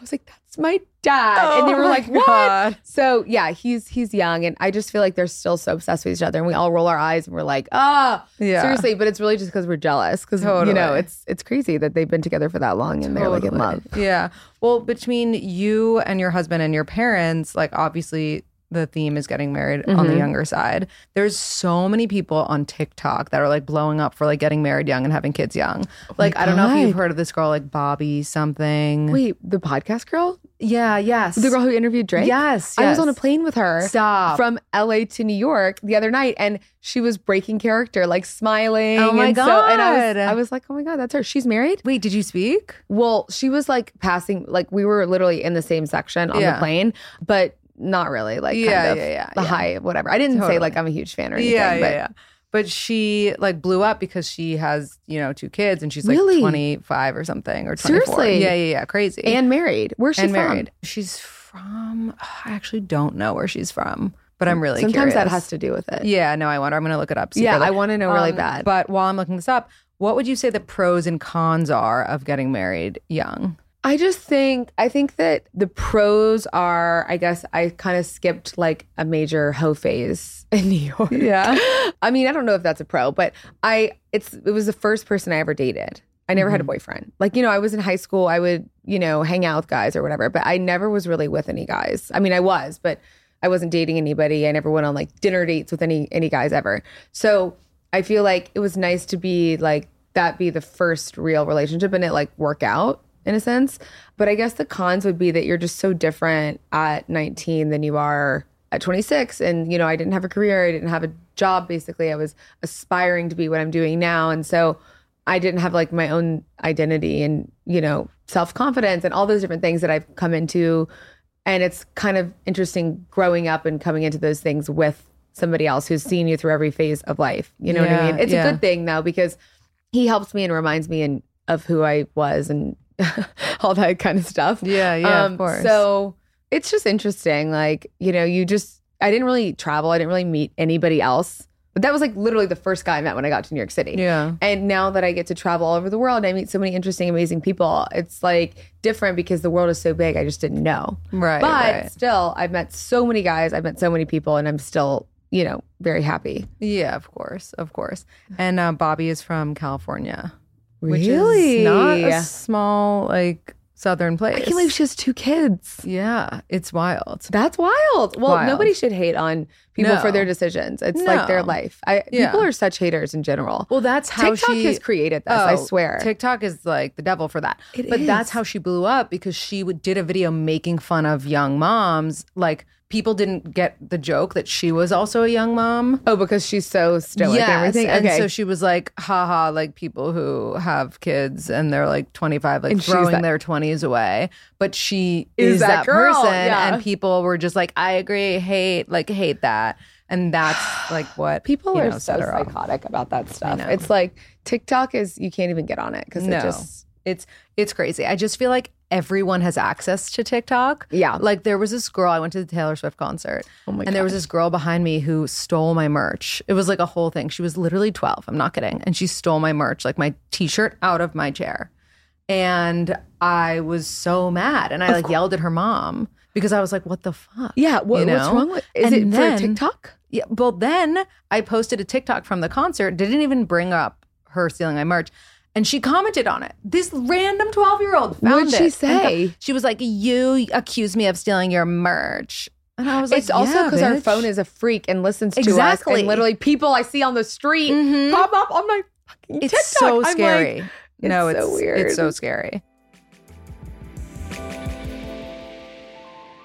I was like, that's my dad. and they Oh were like, what? God. So yeah, he's he's young. And I just feel like they're still so obsessed with each other. And we all roll our eyes and we're like, ah, Yeah. seriously. But it's really just because we're jealous. Because you know, it's it's crazy that they've been together for that long and they're like in love. Yeah. Well, between you and your husband and your parents, like obviously the theme is getting married on the Mhm. younger side. There's so many people on TikTok that are like blowing up for like getting married young and having kids young. like I don't know if you've heard of this girl like Bobbi something. Wait, the podcast girl? Yeah, yes. The girl who interviewed Drake? Yes, I was on a plane with her Stop. from LA to New York the other night and she was breaking character, like smiling. Oh my and So, and I was God. I was like, oh my God, that's her. She's married? Wait, did you speak? Well, she was like passing, like we were literally in the same section on Yeah. the plane, but not really. Like, kind Yeah, of yeah, yeah, the yeah. high, whatever. I didn't Totally. say like I'm a huge fan or anything. yeah, yeah, but yeah. But she like blew up because she has, you know, two kids and she's like Really? 25 or something or 24. Seriously? Yeah, yeah, yeah. Crazy. And married. Where's she and from? married. She's from. I actually don't know where she's from, but I'm really Sometimes that has to do with it. Yeah, no, I wonder. I'm gonna look it up. Yeah. I want to know really Um, bad. But while I'm looking this up, what would you say the pros and cons are of getting married young? I just think I think that the pros are I guess I kind of skipped like a major hoe phase in New York. Yeah. I mean, I don't know if that's a pro, but I it's it was the first person I ever dated. I never had a mm-hmm. boyfriend. Like, you know, I was in high school, I would, you know, hang out with guys or whatever, but I never was really with any guys. I mean, I was, but I wasn't dating anybody. I never went on like dinner dates with any any guys ever. So, I feel like it was nice to be like that be the first real relationship and it like work out in a sense. But I guess the cons would be that you're just so different at 19 than you are at 26. And, you know, I didn't have a career, I didn't have a job basically. I was aspiring to be what I'm doing now. And so I didn't have like my own identity and, you know, self confidence and all those different things that I've come into. And it's kind of interesting growing up and coming into those things with somebody else who's seen you through every phase of life. You know what I mean? It's yeah. a good thing though, because he helps me and reminds me and of who I was and all that kind of stuff. Yeah, yeah, Um, of course. So it's just interesting. Like, you know, you just, I didn't really travel. I didn't really meet anybody else. But that was like literally the first guy I met when I got to New York City. Yeah. And now that I get to travel all over the world, I meet so many interesting, amazing people. It's like different because the world is so big. I just didn't know. Right. But right. still, I've met so many guys. I've met so many people, and I'm still, you know, very happy. Yeah, of course, of course. And uh, Bobbi is from California, which Really? is not a small like southern place. I can't believe she has two kids. Yeah, it's wild. That's wild. Well, Wild. nobody should hate on people for their decisions. It's like their life. I, Yeah. People are such haters in general. Well, that's how TikTok she has created this. I Oh, swear. TikTok is like the devil for that. It but that's how she blew up because she did a video making fun of young moms. Like people didn't get the joke that she was also a young mom. oh, because she's so stoic Yes, and everything. And so she was like, haha, like people who have kids and they're like 25, like And throwing that- their 20s away. But she Is is, that that, person. yeah. And people were just like, I agree, hate, like, hate that. And that's like what people are know, so off. psychotic about that stuff. It's like TikTok is, you can't even get on it because No. it just, It's it's crazy. I just feel like everyone has access to TikTok. Yeah. Like there was this girl, I went to the Taylor Swift concert. Oh my and there was this girl behind me who stole my merch. It was like a whole thing. She was literally 12. I'm not kidding. And she stole my merch, like my t-shirt out of my chair. And I was so mad. And I like yelled at her mom because I was like, what the fuck? yeah. What, You what's wrong with, is And it then- for TikTok? Yeah. Well, then I posted a TikTok from the concert, didn't even bring up her stealing my merch. And she commented on it. This random 12 year old found What'd she it. Say? She was like, You accused me of stealing your merch. And I was like, it's also because our phone is a freak and listens to us. Exactly. And literally people I see on the street Mhm. pop up on my fucking It's TikTok. so I'm scary. like, no, it's it's so weird. It's so scary.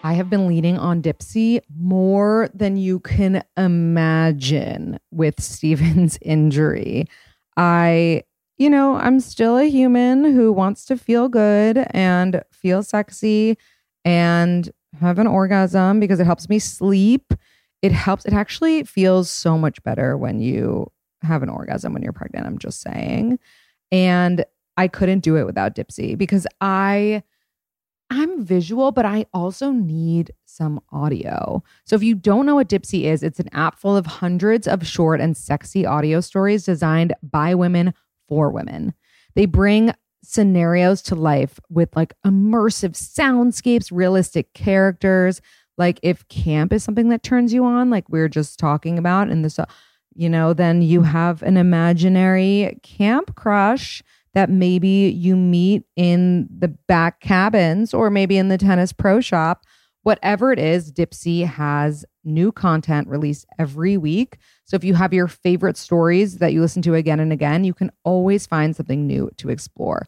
I have been leaning on Dipsea more than you can imagine with Steven's injury. I, you know, I'm still a human who wants to feel good and feel sexy and have an orgasm because it helps me sleep. It helps, it actually feels so much better when you have an orgasm when you're pregnant. I'm just saying. And I couldn't do it without Dipsea because I, I'm visual, but I also need some audio. So if you don't know what Dipsea is, it's an app full of hundreds of short and sexy audio stories designed by women for women. They bring scenarios to life with like immersive soundscapes, realistic characters. Like if camp is something that turns you on, like we are just talking about in this, you know, then you have an imaginary camp crush that maybe you meet in the back cabins or maybe in the tennis pro shop. Whatever it is, Dipsea has new content released every week. So if you have your favorite stories that you listen to again and again, you can always find something new to explore.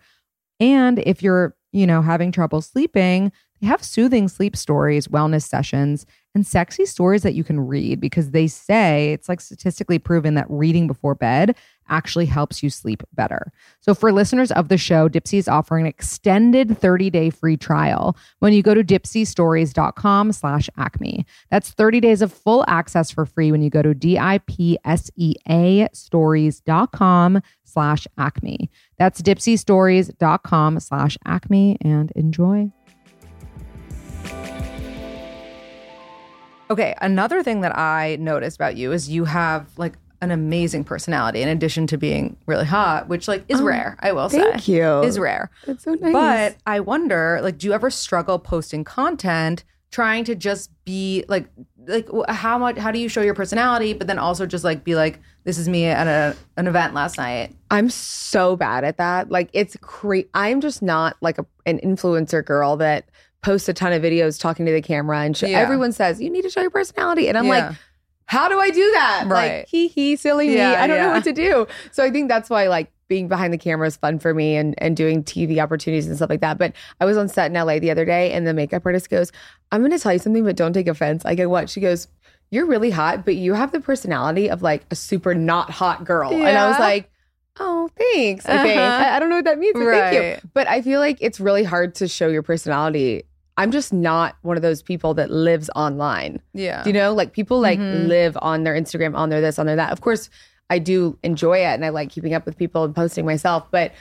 And if you're, you know, having trouble sleeping, they have soothing sleep stories, wellness sessions, and sexy stories that you can read because they say it's like statistically proven that reading before bed actually helps you sleep better. So for listeners of the show, Dipsea is offering an extended 30-day free trial when you go to dipseastories.com slash acme. That's 30 days of full access for free when you go to D-I-P-S-E-A stories.com slash acme. That's dipseastories.com slash acme and enjoy. Okay, another thing that I noticed about you is you have like an amazing personality in addition to being really hot, which like is Oh, rare, I will say. thank you. Is rare. That's so nice. But I wonder, like, do you ever struggle posting content trying to just be like like how much how do you show your personality, but then also just like be like, this is me at a an event last night. I'm so bad at that. Like it's crazy. I'm just not like a, an influencer girl that posts a ton of videos talking to the camera and sh- Yeah. everyone says you need to show your personality, and I'm Yeah. like. How do I do that? Right. Like, hee hee, silly me. I don't know what to do. So I think that's why like being behind the camera is fun for me and, and doing TV opportunities and stuff like that. But I was on set in LA the other day and the makeup artist goes, I'm going to tell you something, but don't take offense. I go, what? She goes, You're really hot, but you have the personality of like a super not hot girl. And I was like, Oh, thanks. Uh-huh. I, I don't know what that means, but thank you. But I feel like it's really hard to show your personality. I'm just not one of those people that lives online. Yeah. Do you know, like people like Mhm. live on their Instagram, on their this, on their that. Of course, I do enjoy it and I like keeping up with people and posting myself, but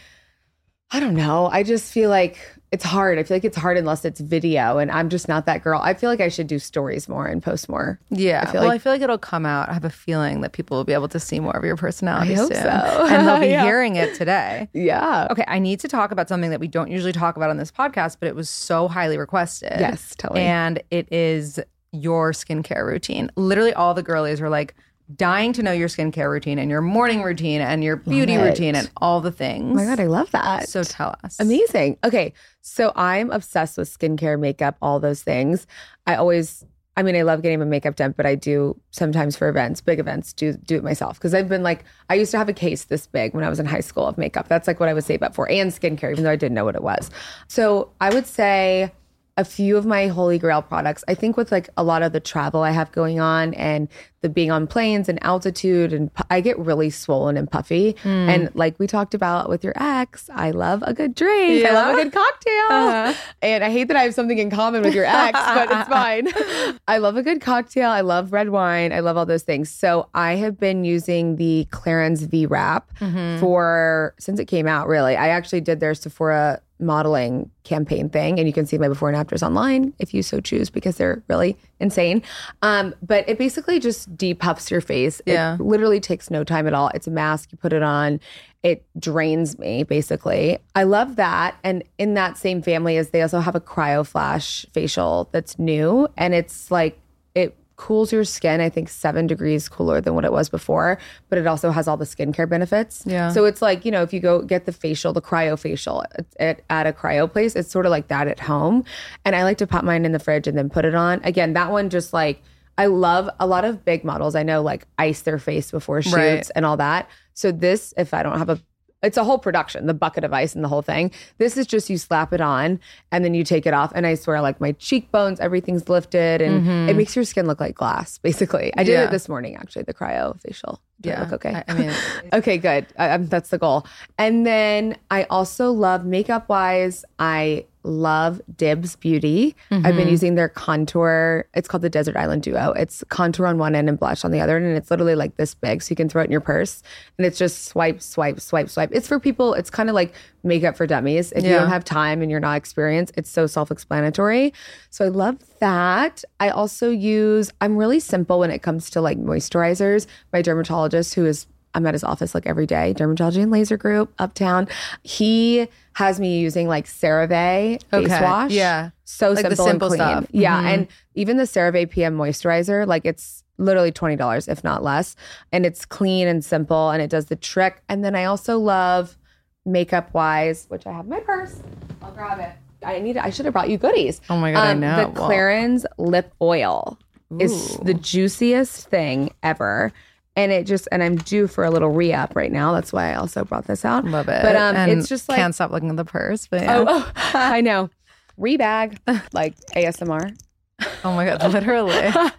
I don't know. I just feel like it's hard. I feel like it's hard unless it's video, and I'm just not that girl. I feel like I should do stories more and post more. Yeah. I feel well, like- I feel like it'll come out. I have a feeling that people will be able to see more of your personality I hope soon. so. And they'll be Yeah. hearing it today. Yeah. Okay, I need to talk about something that we don't usually talk about on this podcast, but it was so highly requested. Yes, tell me. And it is your skincare routine. Literally, all the girlies were like dying to know your skincare routine and your morning routine and your beauty routine and all the things. Oh my god, I love that. So tell us. Amazing. Okay. So I'm obsessed with skincare, makeup, all those things. I always I mean, I love getting my makeup done, but I do sometimes for events, big events, do do it myself. Because I've been like, I used to have a case this big when I was in high school of makeup. That's like what I would save up for, and skincare, even though I didn't know what it was. So I would say a few of my holy grail products. I think with like a lot of the travel I have going on and the being on planes and altitude, and pu- I get really swollen and puffy. Hmm. And like we talked about with your ex, I love a good drink. I love a good cocktail. Uh-huh. And I hate that I have something in common with your ex, but it's fine. I love a good cocktail. I love red wine. I love all those things. So I have been using the Clarins V Wrap mm-hmm. for since it came out, really. I actually did their Sephora modeling campaign thing and you can see my before and afters online if you so choose because they're really insane. Um but it basically just depuffs your face. Yeah. it literally takes no time at all. It's a mask you put it on it drains me basically. I love that and in that same family is they also have a cryo flash facial that's new and it's like cools your skin i think seven degrees cooler than what it was before but it also has all the skincare benefits. Yeah. so it's like you know if you go get the facial the cryo facial at, at, a cryo place it's sort of like that at home. And i like to pop mine in the fridge and then put it on. Again that one just like i love a lot of big models. I know like ice their face before shoots Right. and all that. So this if i don't have a it's a whole production, the bucket of ice and the whole thing. This is just you slap it on and then you take it off. And I swear, like my cheekbones, everything's lifted and mm-hmm. it makes your skin look like glass, basically. I did Yeah. it this morning, actually, the cryo facial. Did it look okay? I, I mean, Okay, good. I, that's the goal. And then I also love makeup wise. I love Dibs Beauty. I've Mm-hmm. been using their contour. It's called the Desert Island Duo. It's contour on one end and blush on the other, end, and it's literally like this big, so you can throw it in your purse. And it's just swipe, swipe, swipe, swipe. It's for people. It's kind of like makeup for dummies. If you don't have time and you're not experienced, it's so self-explanatory. So I love that. I also use. I'm really simple when it comes to like moisturizers. My dermatologist, who is I'm at his office like every day, Dermatology and Laser Group, uptown. He has me using like CeraVe face Okay, wash. yeah. So Like the simple, simple and clean. stuff. Yeah. Mhm. And even the CeraVe PM moisturizer, like it's literally $20, if not less. And it's clean and simple and it does the trick. And then I also love makeup wise, which I have in my purse. I'll grab it. I need I should have brought you goodies. Oh my God, I know. The Well- Clarins lip oil is the juiciest thing ever. And it just and I'm due for a little re-up right now. That's why I also brought this out. love it. But um And it's just like can't stop looking at the purse. But yeah. oh, oh I know. Rebag, like ASMR. oh my god, literally.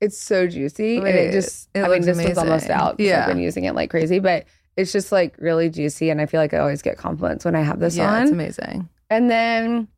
It's so juicy. and it just it I mean this one's almost out. Yeah. I've been using it like crazy, but it's just like really juicy and I feel like I always get compliments when I have this yeah, on. it's amazing. and then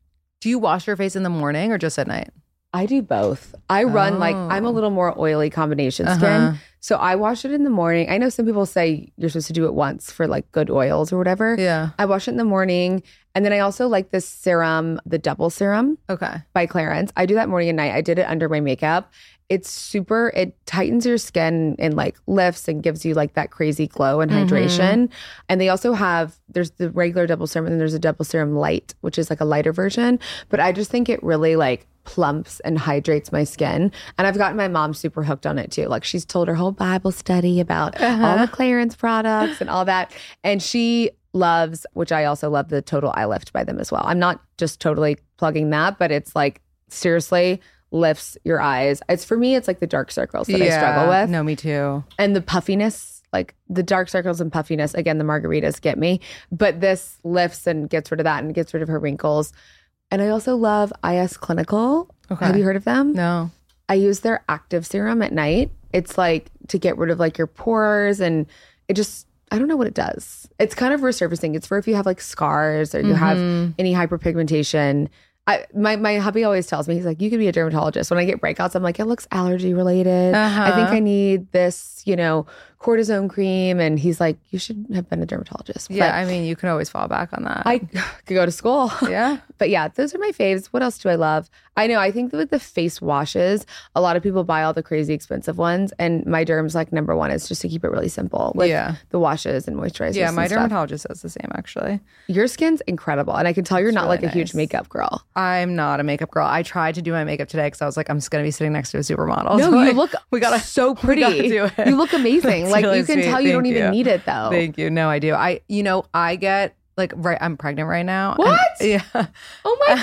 Do you wash your face in the morning or just at night? I do both. I run like I'm a Oh. little more oily combination skin. Uh-huh. So I wash it in the morning. I know some people say you're supposed to do it once for like good oils or whatever. Yeah. I wash it in the morning. And then I also like this serum, the double serum Okay. by Clarins. I do that morning and night. I did it under my makeup. It's super, it tightens your skin and like lifts and gives you like that crazy glow and Mm-hmm. hydration. And they also have, there's the regular double serum and then there's a double serum light, which is like a lighter version. But I just think it really like plumps and hydrates my skin. And I've gotten my mom super hooked on it too. Like she's told her whole Bible study about all Uh-huh. the Clarins products and all that. And she loves, which I also love, the Total Eye Lift by them as well. I'm not just totally plugging that, but it's like seriously lifts your eyes. It's for me, it's like the dark circles that I struggle with No, me too. and the puffiness, like the dark circles and puffiness. Again, the margaritas get me, but this lifts and gets rid of that and gets rid of her wrinkles. And I also love IS Clinical. Okay. Have you heard of them? No. I use their active serum at night. It's like to get rid of like your pores and it just I don't know what it does. It's kind of resurfacing. It's for if you have like scars or you have Mm-hmm. any hyperpigmentation. I my my hubby always tells me he's like you could be a dermatologist. When I get breakouts, I'm like it looks allergy related. I think Uh-huh. I need this, you know, cortisone cream and he's like you should have been a dermatologist. Yeah, But I mean, you can always fall back on that. I could go to school. yeah. But yeah, those are my faves. What else do I love? I know. I think with the face washes, a lot of people buy all the crazy expensive ones, and my derm's like number one is just to keep it really simple with Yeah. the washes and moisturizers. Yeah, my dermatologist says the same actually. Your skin's incredible, and I can tell you're not really like a huge makeup girl. I'm not a makeup girl. I tried to do my makeup today because I was like, I'm just gonna be sitting next to a supermodel. No, So, you like, look we gotta so pretty. Gotta. You look amazing. That's like really you can sweet. tell you don't even you. need it though. Thank you. No, I do. I, you know, I get like right. I'm pregnant right now. and- What? yeah. Oh my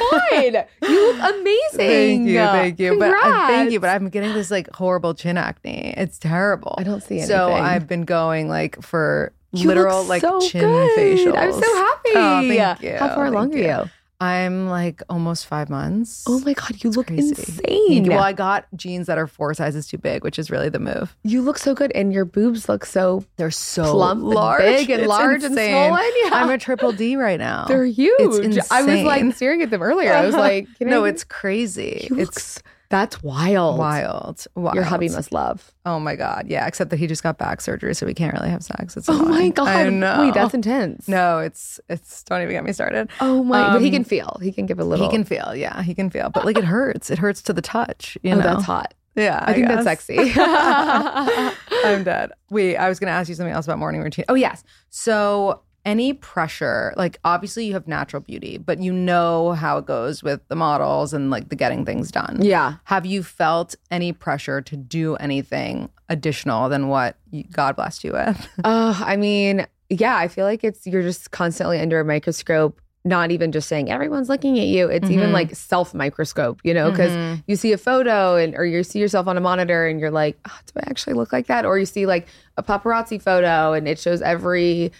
god, you look amazing. Thank you, thank you. But uh, thank you. But I'm getting this like horrible chin acne. It's terrible. I don't see anything. So. I've been going like for You literal like so chin good. facials. I'm so happy. Oh, thank you. How far along Thank are you? I'm like almost five months. Oh my god, you look crazy. insane. Well, I got jeans that are four sizes too big, which is really the move. You look so good, and your boobs look so They're so plump, large, and big, and It's large, and insane. swollen. Yeah, I'm a triple D right now. they're huge. It's I was like staring at them earlier. I was like, can no, it's crazy. Look it's s- that's wild. wild. wild. Your hubby must love. Oh my god, yeah. Except that he just got back surgery, so we can't really have sex. It's Oh my god! I know. Wait, that's intense. no. It's it's. Don't even get me started. Oh my! but he Um, can feel. He can give a little. He can feel. Yeah, he can feel. But like it hurts. It hurts to the touch. You Oh, know. that's hot. Yeah, I, think that's sexy. I'm dead. Wait, I was going to ask you something else about morning routine. Oh, yes. So, any pressure, like obviously you have natural beauty, but you know how it goes with the models and like the getting things done. yeah. Have you felt any pressure to do anything additional than what you, God blessed you with? Oh, I mean, yeah. I feel like it's you're just constantly under a microscope. Not even just saying everyone's looking at you. It's even Mhm. like self microscope, you know, because Mhm. you see a photo and or you see yourself on a monitor and you're like, oh, do I actually look like that? Or you see like a paparazzi photo and it shows every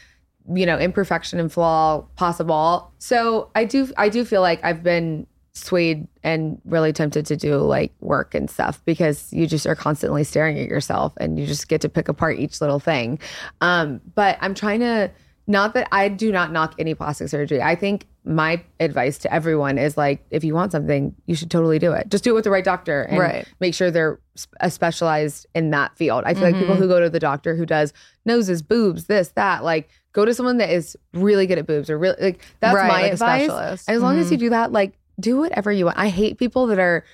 you know, imperfection and flaw possible. So I do I do feel like I've been swayed and really tempted to do like work and stuff because you just are constantly staring at yourself and you just get to pick apart each little thing. Um, but I'm trying to not that I do not knock any plastic surgery. I think my advice to everyone is like, if you want something, you should totally do it. Just do it with the right doctor and Right. make sure they're uh, specialized in that field. I feel like people who go to the doctor who does noses, boobs, this, that, like go to someone that is really good at boobs or really like that's Right, my like advice. specialist. As long as you do that, like do whatever you want. I hate people that are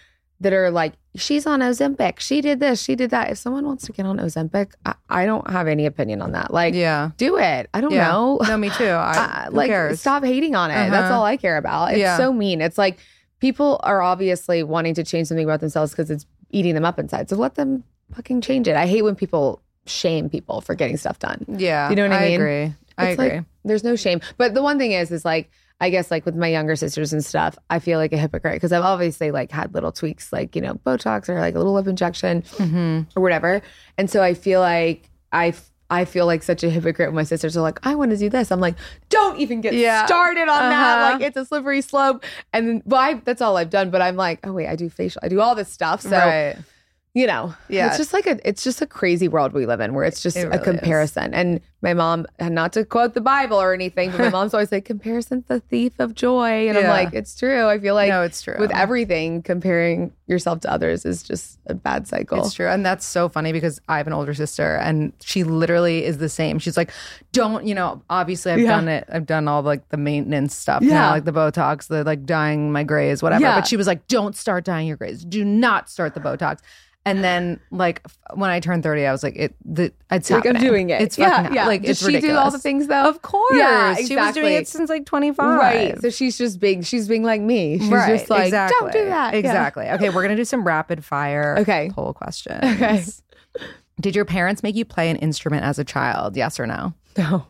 that are like, she's on Ozempic, she did this, she did that. If someone wants to get on Ozempic, I, I don't have any opinion on that. Like, Yeah. do it. I don't Yeah. know. No, me too. I, Uh, like cares? stop hating on it. That's Uh-huh. all I care about. It's Yeah. so mean. It's like people are obviously wanting to change something about themselves because it's eating them up inside. So let them fucking change it. I hate when people shame people for getting stuff done. Yeah. You know what I mean? agree. I It's agree. like, there's no shame. But the one thing is, is like, I guess like with my younger sisters and stuff, I feel like a hypocrite because I've obviously like had little tweaks, like, you know, Botox or like a little lip injection Mm-hmm. or whatever. And so I feel like I, I feel like such a hypocrite when my sisters are like, I want to do this. I'm like, don't even get Yeah. started on that. Uh-huh. Like it's a slippery slope. And then, well, I, that's all I've done. But I'm like, oh wait, I do facial, I do all this stuff. So right. You know, Yeah. it's just like a, it's just a crazy world we live in where it's just It a really is. comparison. And my mom, and not to quote the Bible or anything, but my mom's always like, comparison's the thief of joy. And I'm like, it's true. I feel like no, it's true. with everything, comparing yourself to others is just a bad cycle. It's true. And that's so funny because I have an older sister and she literally is the same. She's like, don't, you know, obviously I've Yeah. done it. I've done all like the maintenance stuff Yeah. now, like the Botox, the like dyeing my grays, whatever. Yeah. But she was like, don't start dyeing your grays. Do not start the Botox. And then like f- when I turned 30, I was like, it, the, it's Like, I'm doing it. It's Yeah, fucking, yeah. like, Does it's she do all the things, though? Of course. Yeah, She was doing it since like 25. Right. So she's just being, she's being like me. She's right. just like, exactly. don't do that. Yeah. Exactly. Okay, we're gonna do some rapid fire Okay. poll questions. Okay. Did your parents make you play an instrument as a child? Yes or no? No.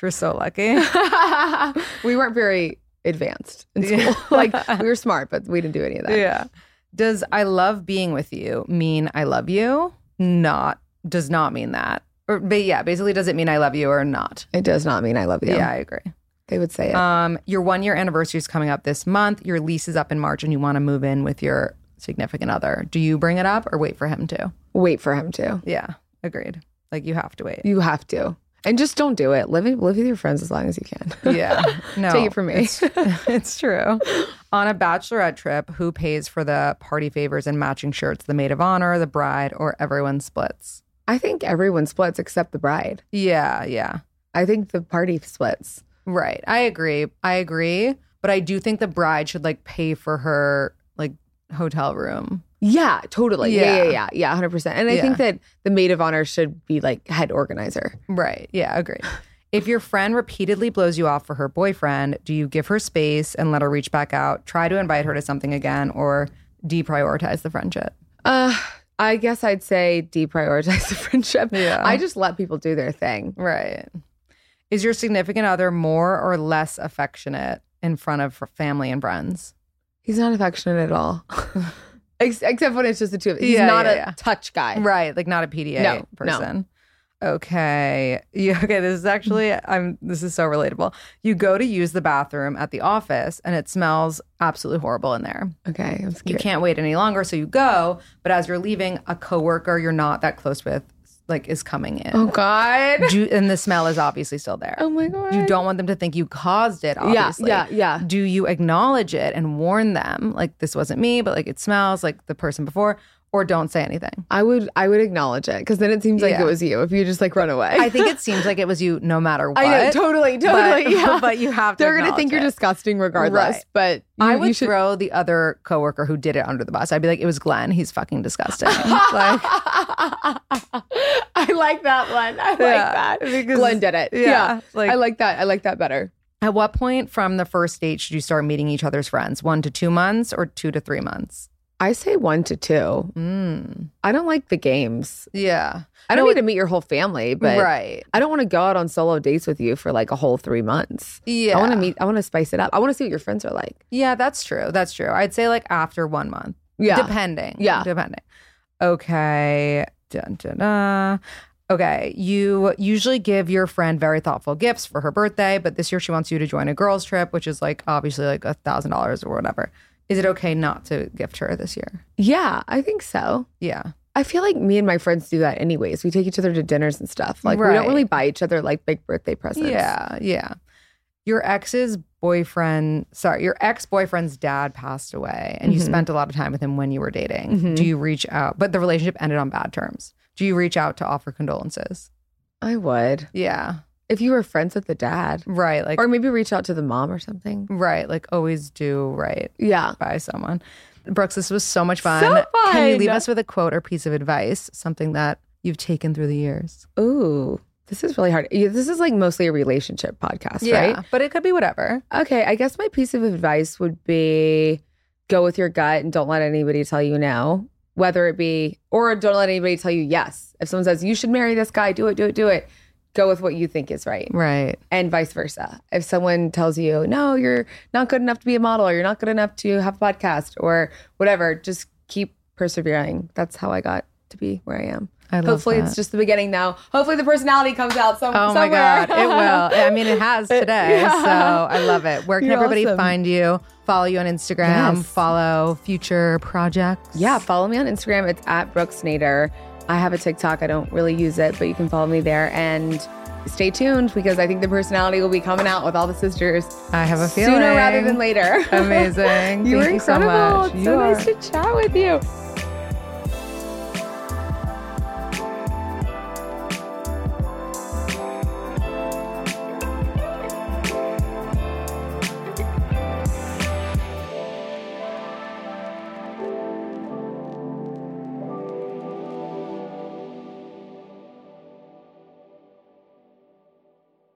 You're so lucky. we weren't very advanced in school. Like we were smart, but we didn't do any of that. yeah. Does I love being with you mean I love you? Not does not mean that. Or but yeah, basically does it mean I love you or not? It does not mean I love you. Yeah, I agree. They would say it. Um, your one year anniversary is coming up this month. Your lease is up in March and you want to move in with your significant other. Do you bring it up or wait for him to? Wait for him to. Yeah, agreed. Like you have to wait. You have to. And just don't do it. Live, live with your friends as long as you can. Yeah. No. Take it from me. It's, it's true. On a bachelorette trip, who pays for the party favors and matching shirts? The maid of honor, the bride, or everyone splits? I think everyone splits except the bride. Yeah, yeah. I think the party splits. Right. I agree. I agree. But I do think the bride should like pay for her like hotel room. Yeah, totally. Yeah, Yeah. yeah, yeah, yeah, hundred percent. And I Yeah. think that the maid of honor should be like head organizer. Right. Yeah, agreed. If your friend repeatedly blows you off for her boyfriend, do you give her space and let her reach back out, try to invite her to something again, or deprioritize the friendship? Uh, I guess I'd say deprioritize the friendship. Yeah. I just let people do their thing. Right. Is your significant other more or less affectionate in front of family and friends? He's not affectionate at all. Ex- Except when it's just the two of us. He's Yeah, not yeah, a yeah. touch guy. Right, like not a PDA No, no. person. Okay. You, okay, this is actually I'm this is so relatable. You go to use the bathroom at the office and it smells absolutely horrible in there. Okay, I'm You scared. can't wait any longer, so you go, but as you're leaving, a coworker you're not that close with like is coming in. Oh God. Do, and the smell is obviously still there. Oh my God. You don't want them to think you caused it, obviously. Yeah, yeah, yeah. Do you acknowledge it and warn them, like, this wasn't me, but like it smells like the person before, or don't say anything? I would I would acknowledge it because then it seems like Yeah. it was you if you just like run away. I think it seems like it was you no matter what. I know totally totally But, yeah. but you have to. They're gonna think acknowledge you're disgusting regardless. Right. But you, I would you should. throw the other coworker who did it under the bus. I'd be like, it was Glenn. He's fucking disgusting. like, I like that one. I like Yeah, that. because- Glenn did it. yeah, Yeah, like- I like that. I like that better. at what point from the first date should you start meeting each other's friends? One to two months or two to three months? I say one to two. Mm. I don't like the games. Yeah. I don't No, need to meet your whole family, but right. I don't want to go out on solo dates with you for like a whole three months. Yeah. I want to meet. I want to spice it up. I want to see what your friends are like. Yeah, that's true. That's true. I'd say like after one month. Yeah. Depending. Yeah. Depending. Okay. Dun, dun, dun. Okay, you usually give your friend very thoughtful gifts for her birthday, but this year she wants you to join a girls' trip, which is like obviously like a thousand dollars or whatever. Is it okay not to gift her this year? Yeah, I think so. Yeah. I feel like me and my friends do that anyways. We take each other to dinners and stuff. Like we don't really buy each other like big birthday presents. Yeah, yeah. Your ex's boyfriend, sorry, your ex boyfriend's dad passed away, and you Mhm. spent a lot of time with him when you were dating. Mhm. Do you reach out? But the relationship ended on bad terms. Do you reach out to offer condolences? I would. Yeah, If you were friends with the dad. right. Like, Or maybe reach out to the mom or something. right. Like, always do right Yeah. by someone. Brooks, this was so much fun. So fun. Can you leave us with a quote or piece of advice, something that you've taken through the years? Ooh, this is really hard. This is like mostly a relationship podcast, right? but it could be whatever. Okay, I guess my piece of advice would be go with your gut and don't let anybody tell you no, whether it be, or don't let anybody tell you yes. If someone says you should marry this guy, do it, do it, do it. Go with what you think is right. Right. And vice versa. If someone tells you, no, you're not good enough to be a model, or you're not good enough to have a podcast, or whatever, just keep persevering. That's how I got to be where I am. I love Hopefully, that. it's just the beginning now. Hopefully, the personality comes out some, Oh my somewhere. God, it will. I mean, it has today. Yeah. So I love it. Where can You're everybody awesome. find you? Follow you on Instagram, Yes. follow future projects. Yeah, follow me on Instagram. It's at Brooks Nader. I have a TikTok. I don't really use it, but you can follow me there and stay tuned because I think the personality will be coming out with all the sisters I have a feeling. sooner rather than later. Amazing. you Thank so incredible. much. It's You so are. nice to chat with you.